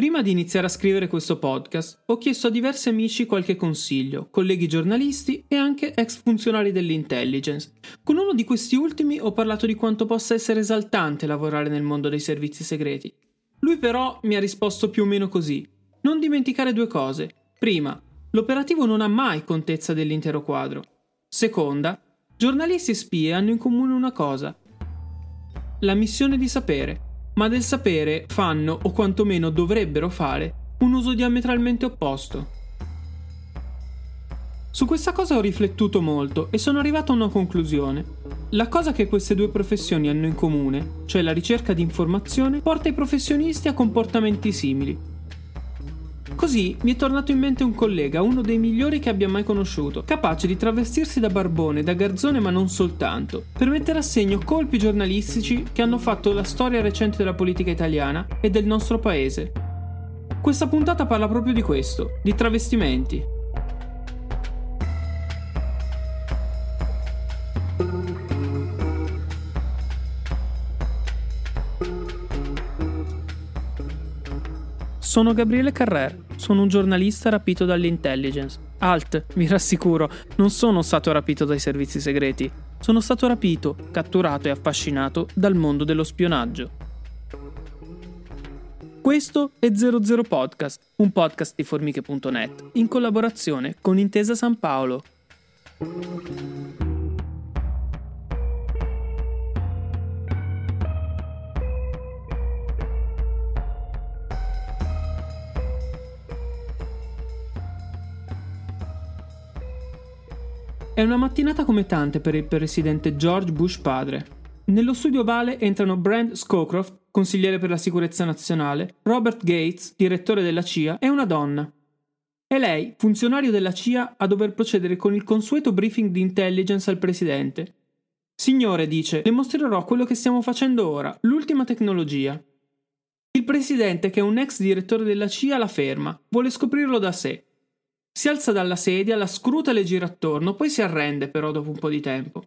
Prima di iniziare a scrivere questo podcast, ho chiesto a diversi amici qualche consiglio, colleghi giornalisti e anche ex funzionari dell'intelligence. Con uno di questi ultimi ho parlato di quanto possa essere esaltante lavorare nel mondo dei servizi segreti. Lui però mi ha risposto più o meno così. Non dimenticare due cose. Prima, l'operativo non ha mai contezza dell'intero quadro. Seconda, giornalisti e spie hanno in comune una cosa. La missione di sapere ma del sapere fanno, o quantomeno dovrebbero fare, un uso diametralmente opposto. Su questa cosa ho riflettuto molto e sono arrivato a una conclusione. La cosa che queste due professioni hanno in comune, cioè la ricerca di informazione, porta i professionisti a comportamenti simili. Così mi è tornato in mente un collega, uno dei migliori che abbia mai conosciuto, capace di travestirsi da barbone, da garzone ma non soltanto, per mettere a segno colpi giornalistici che hanno fatto la storia recente della politica italiana e del nostro paese. Questa puntata parla proprio di questo, di travestimenti. Sono Gabriele Carrer, sono un giornalista rapito dall'intelligence. Alt, vi rassicuro, non sono stato rapito dai servizi segreti. Sono stato rapito, catturato e affascinato dal mondo dello spionaggio. Questo è 00 Podcast, un podcast di formiche.net in collaborazione con Intesa San Paolo. È una mattinata come tante per il presidente George Bush padre. Nello studio ovale entrano Brand Scowcroft, consigliere per la sicurezza nazionale, Robert Gates, direttore della CIA, e una donna. È lei, funzionario della CIA, a dover procedere con il consueto briefing di intelligence al presidente. Signore, dice, le mostrerò quello che stiamo facendo ora, l'ultima tecnologia. Il presidente, che è un ex direttore della CIA, la ferma, vuole scoprirlo da sé. Si alza dalla sedia, la scruta e le gira attorno, poi si arrende però dopo un po' di tempo.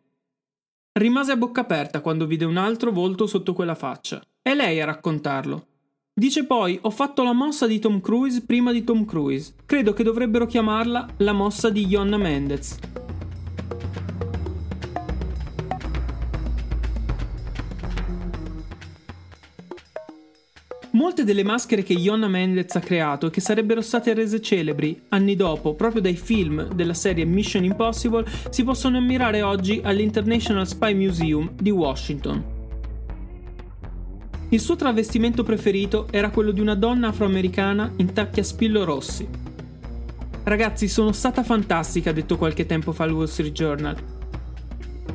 Rimase a bocca aperta quando vide un altro volto sotto quella faccia. È lei a raccontarlo. Dice poi: Ho fatto la mossa di Tom Cruise prima di Tom Cruise. Credo che dovrebbero chiamarla la mossa di Jonna Mendez. Molte delle maschere che Ionna Mendez ha creato e che sarebbero state rese celebri anni dopo proprio dai film della serie Mission Impossible si possono ammirare oggi all'International Spy Museum di Washington. Il suo travestimento preferito era quello di una donna afroamericana in tacchi a spillo rossi. Ragazzi, sono stata fantastica, ha detto qualche tempo fa al Wall Street Journal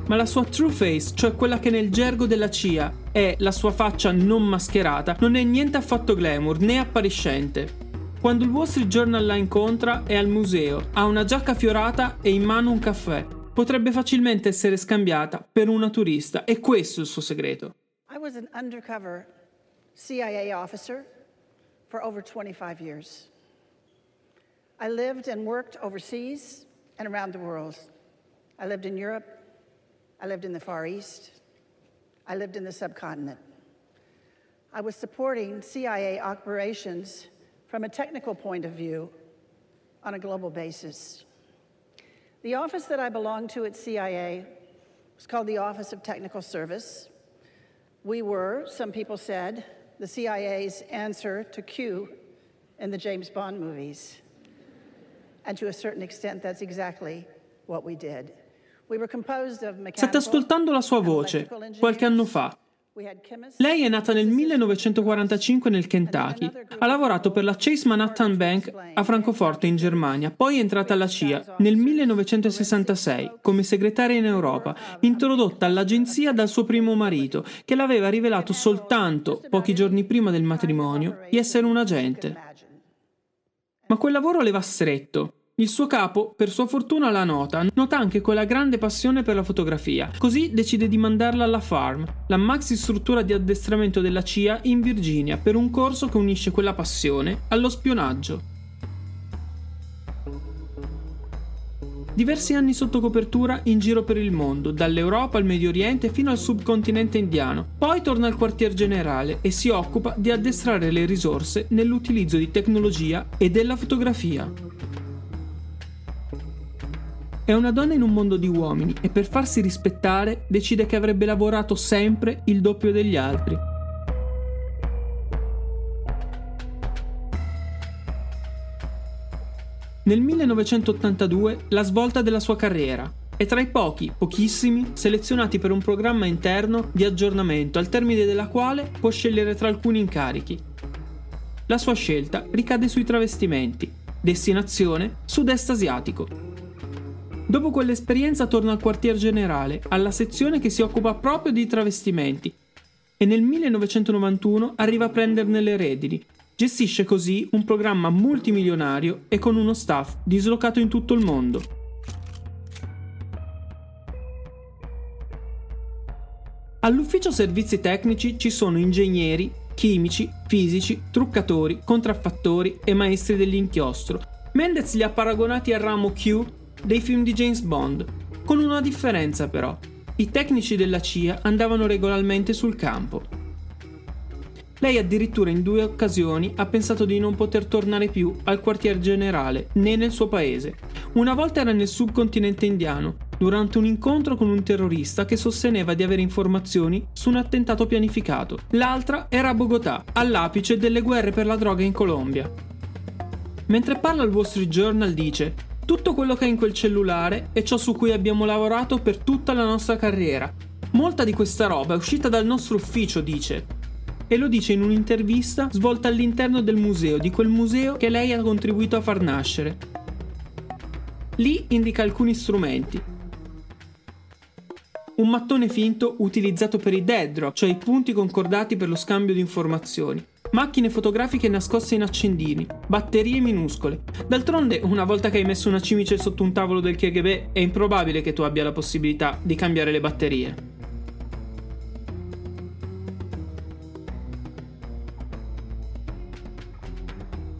ma la sua true face, cioè quella che nel gergo della CIA è la sua faccia non mascherata, non è niente affatto glamour né appariscente. Quando il Wall Street Journal la incontra è al museo, ha una giacca fiorata e in mano un caffè. Potrebbe facilmente essere scambiata per una turista e questo è il suo segreto. I was an undercover CIA officer for over 25 years. I lived and worked overseas and around the world. I lived in Europe I lived in the Far East. I lived in the subcontinent. I was supporting CIA operations from a technical point of view on a global basis. The office that I belonged to at CIA was called the Office of Technical Service. We were, some people said, the CIA's answer to Q in the James Bond movies. And to a certain extent, that's exactly what we did. State ascoltando la sua voce, qualche anno fa. Lei è nata nel 1945 nel Kentucky. Ha lavorato per la Chase Manhattan Bank a Francoforte in Germania, poi è entrata alla CIA nel 1966 come segretaria in Europa, introdotta all'agenzia dal suo primo marito, che l'aveva rivelato soltanto pochi giorni prima del matrimonio di essere un agente. Ma quel lavoro le va stretto il suo capo, per sua fortuna, la nota, nota anche quella grande passione per la fotografia, così decide di mandarla alla Farm, la maxi struttura di addestramento della CIA in Virginia, per un corso che unisce quella passione allo spionaggio. Diversi anni sotto copertura in giro per il mondo, dall'Europa al Medio Oriente fino al subcontinente indiano. Poi torna al quartier generale e si occupa di addestrare le risorse nell'utilizzo di tecnologia e della fotografia. È una donna in un mondo di uomini e per farsi rispettare decide che avrebbe lavorato sempre il doppio degli altri. Nel 1982 la svolta della sua carriera. È tra i pochi, pochissimi, selezionati per un programma interno di aggiornamento al termine della quale può scegliere tra alcuni incarichi. La sua scelta ricade sui travestimenti. Destinazione sud-est asiatico. Dopo quell'esperienza torna al quartier generale, alla sezione che si occupa proprio di travestimenti, e nel 1991 arriva a prenderne le redini. Gestisce così un programma multimilionario e con uno staff dislocato in tutto il mondo. All'ufficio servizi tecnici ci sono ingegneri, chimici, fisici, truccatori, contraffattori e maestri dell'inchiostro. Mendez li ha paragonati al ramo Q dei film di James Bond, con una differenza però. I tecnici della CIA andavano regolarmente sul campo. Lei addirittura in due occasioni ha pensato di non poter tornare più al quartier generale né nel suo paese. Una volta era nel subcontinente indiano, durante un incontro con un terrorista che sosteneva di avere informazioni su un attentato pianificato. L'altra era a Bogotà, all'apice delle guerre per la droga in Colombia. Mentre parla al Wall Street Journal dice tutto quello che è in quel cellulare è ciò su cui abbiamo lavorato per tutta la nostra carriera. Molta di questa roba è uscita dal nostro ufficio, dice. E lo dice in un'intervista svolta all'interno del museo, di quel museo che lei ha contribuito a far nascere. Lì indica alcuni strumenti. Un mattone finto utilizzato per i dead drop, cioè i punti concordati per lo scambio di informazioni macchine fotografiche nascoste in accendini, batterie minuscole. D'altronde, una volta che hai messo una cimice sotto un tavolo del KGB, è improbabile che tu abbia la possibilità di cambiare le batterie.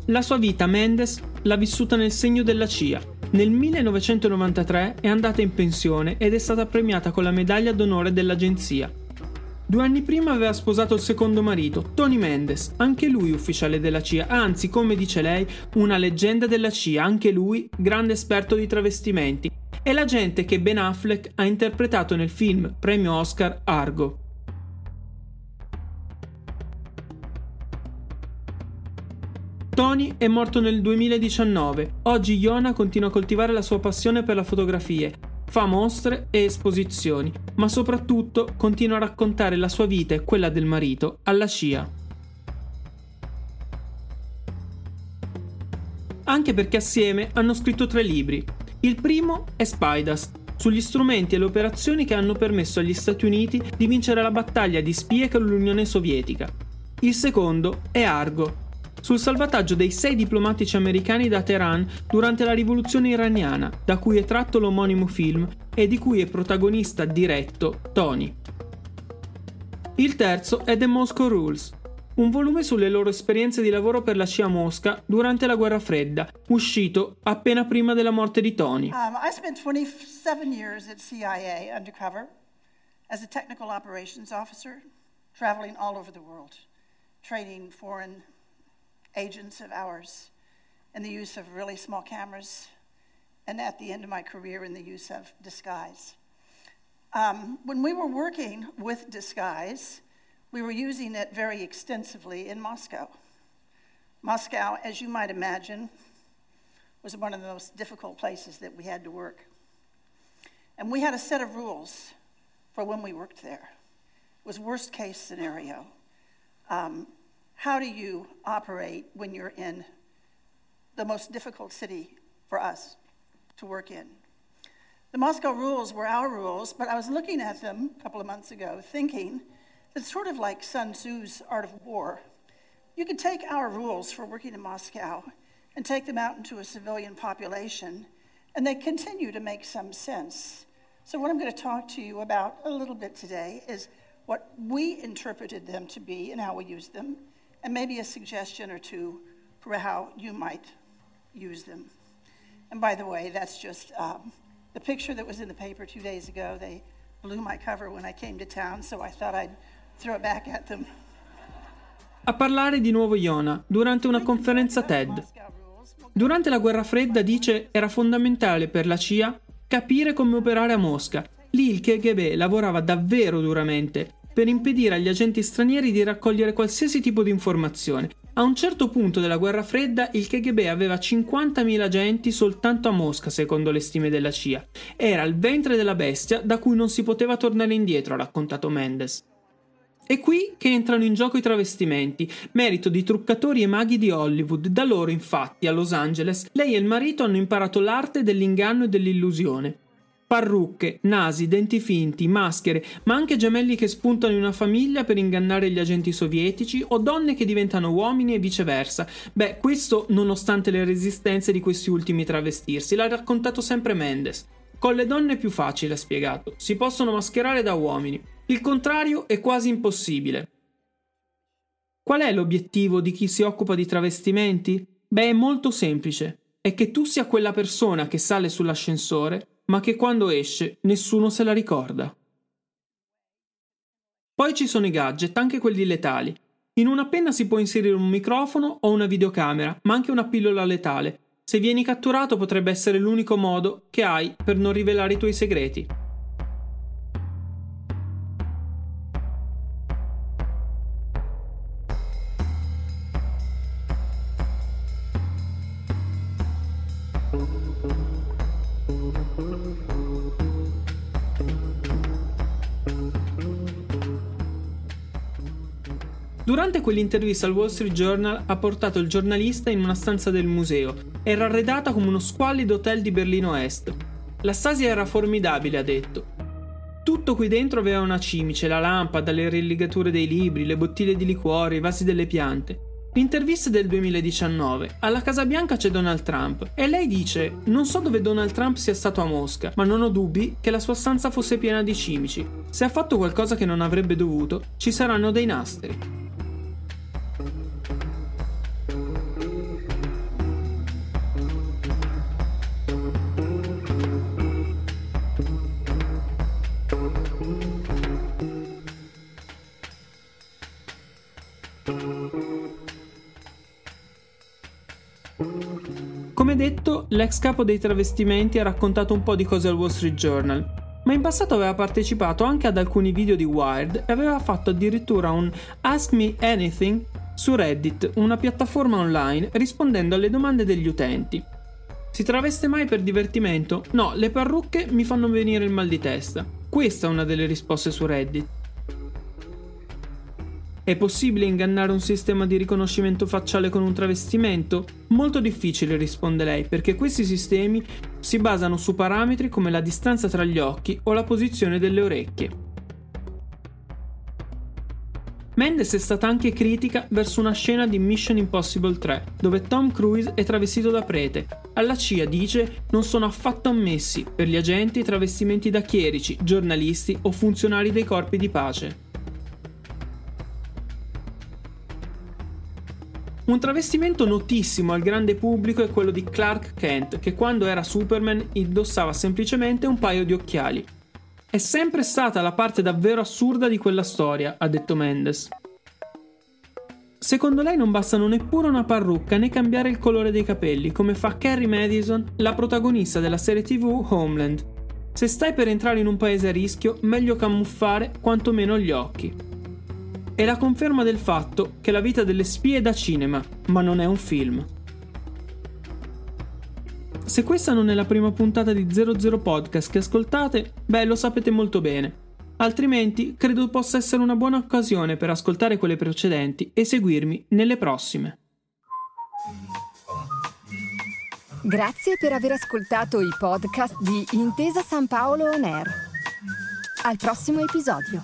La sua vita Mendes l'ha vissuta nel segno della CIA. Nel 1993 è andata in pensione ed è stata premiata con la medaglia d'onore dell'agenzia, Due anni prima aveva sposato il secondo marito, Tony Mendes, anche lui ufficiale della CIA, anzi, come dice lei, una leggenda della CIA, anche lui grande esperto di travestimenti. È l'agente che Ben Affleck ha interpretato nel film premio Oscar Argo. Tony è morto nel 2019. Oggi Iona continua a coltivare la sua passione per la fotografia fa mostre e esposizioni, ma soprattutto continua a raccontare la sua vita e quella del marito alla CIA. Anche perché assieme hanno scritto tre libri. Il primo è Spiders, sugli strumenti e le operazioni che hanno permesso agli Stati Uniti di vincere la battaglia di spie con l'Unione Sovietica. Il secondo è Argo, sul salvataggio dei sei diplomatici americani da Teheran durante la rivoluzione iraniana, da cui è tratto l'omonimo film e di cui è protagonista diretto Tony. Il terzo è The Moscow Rules, un volume sulle loro esperienze di lavoro per la CIA Mosca durante la guerra fredda, uscito appena prima della morte di Tony. Um, I spent 27 years at CIA undercover as a technical operations officer, traveling all over the world, training foreign agents of ours and the use of really small cameras, and at the end of my career in the use of disguise. Um, when we were working with disguise, we were using it very extensively in Moscow. Moscow, as you might imagine, was one of the most difficult places that we had to work. And we had a set of rules for when we worked there. It was worst case scenario. Um, how do you operate when you're in the most difficult city for us to work in? The Moscow rules were our rules, but I was looking at them a couple of months ago, thinking that it's sort of like Sun Tzu's Art of War. You could take our rules for working in Moscow and take them out into a civilian population, and they continue to make some sense. So, what I'm going to talk to you about a little bit today is what we interpreted them to be and how we use them, and maybe a suggestion or two for how you might use them. And by the way, that's just um, the picture that was in the paper two days ago. They blew my cover when I came to town, so I thought I'd throw it back at them. A parlare di nuovo Iona durante una conferenza TED. Durante la guerra fredda, dice, era fondamentale per la CIA capire come operare a Mosca. Lì il KGB lavorava davvero duramente per impedire agli agenti stranieri di raccogliere qualsiasi tipo di informazione. A un certo punto della guerra fredda il KGB aveva 50.000 agenti soltanto a Mosca, secondo le stime della CIA. Era il ventre della bestia da cui non si poteva tornare indietro, ha raccontato Mendes. È qui che entrano in gioco i travestimenti, merito di truccatori e maghi di Hollywood. Da loro, infatti, a Los Angeles, lei e il marito hanno imparato l'arte dell'inganno e dell'illusione. Parrucche, nasi, denti finti, maschere, ma anche gemelli che spuntano in una famiglia per ingannare gli agenti sovietici o donne che diventano uomini e viceversa. Beh, questo nonostante le resistenze di questi ultimi travestirsi, l'ha raccontato sempre Mendes. Con le donne è più facile, ha spiegato. Si possono mascherare da uomini. Il contrario è quasi impossibile. Qual è l'obiettivo di chi si occupa di travestimenti? Beh, è molto semplice. È che tu sia quella persona che sale sull'ascensore ma che quando esce nessuno se la ricorda. Poi ci sono i gadget, anche quelli letali. In una penna si può inserire un microfono o una videocamera, ma anche una pillola letale. Se vieni catturato potrebbe essere l'unico modo che hai per non rivelare i tuoi segreti. Durante quell'intervista al Wall Street Journal ha portato il giornalista in una stanza del museo. Era arredata come uno squallido hotel di Berlino Est. La stasia era formidabile, ha detto. Tutto qui dentro aveva una cimice, la lampada, le rilegature dei libri, le bottiglie di liquore, i vasi delle piante. L'intervista è del 2019. Alla Casa Bianca c'è Donald Trump e lei dice: Non so dove Donald Trump sia stato a Mosca, ma non ho dubbi che la sua stanza fosse piena di cimici. Se ha fatto qualcosa che non avrebbe dovuto, ci saranno dei nastri. L'ex capo dei travestimenti ha raccontato un po' di cose al Wall Street Journal, ma in passato aveva partecipato anche ad alcuni video di Wired e aveva fatto addirittura un Ask Me Anything su Reddit, una piattaforma online, rispondendo alle domande degli utenti. Si traveste mai per divertimento? No, le parrucche mi fanno venire il mal di testa. Questa è una delle risposte su Reddit. È possibile ingannare un sistema di riconoscimento facciale con un travestimento? Molto difficile, risponde lei, perché questi sistemi si basano su parametri come la distanza tra gli occhi o la posizione delle orecchie. Mendes è stata anche critica verso una scena di Mission Impossible 3, dove Tom Cruise è travestito da prete. Alla CIA dice non sono affatto ammessi per gli agenti travestimenti da chierici, giornalisti o funzionari dei corpi di pace. Un travestimento notissimo al grande pubblico è quello di Clark Kent, che quando era Superman indossava semplicemente un paio di occhiali. È sempre stata la parte davvero assurda di quella storia, ha detto Mendes. Secondo lei non bastano neppure una parrucca né cambiare il colore dei capelli, come fa Carrie Madison, la protagonista della serie TV Homeland. Se stai per entrare in un paese a rischio, meglio camuffare quantomeno gli occhi è la conferma del fatto che la vita delle spie è da cinema, ma non è un film. Se questa non è la prima puntata di 00 Podcast che ascoltate, beh, lo sapete molto bene. Altrimenti, credo possa essere una buona occasione per ascoltare quelle precedenti e seguirmi nelle prossime. Grazie per aver ascoltato i podcast di Intesa San Paolo On Air. Al prossimo episodio.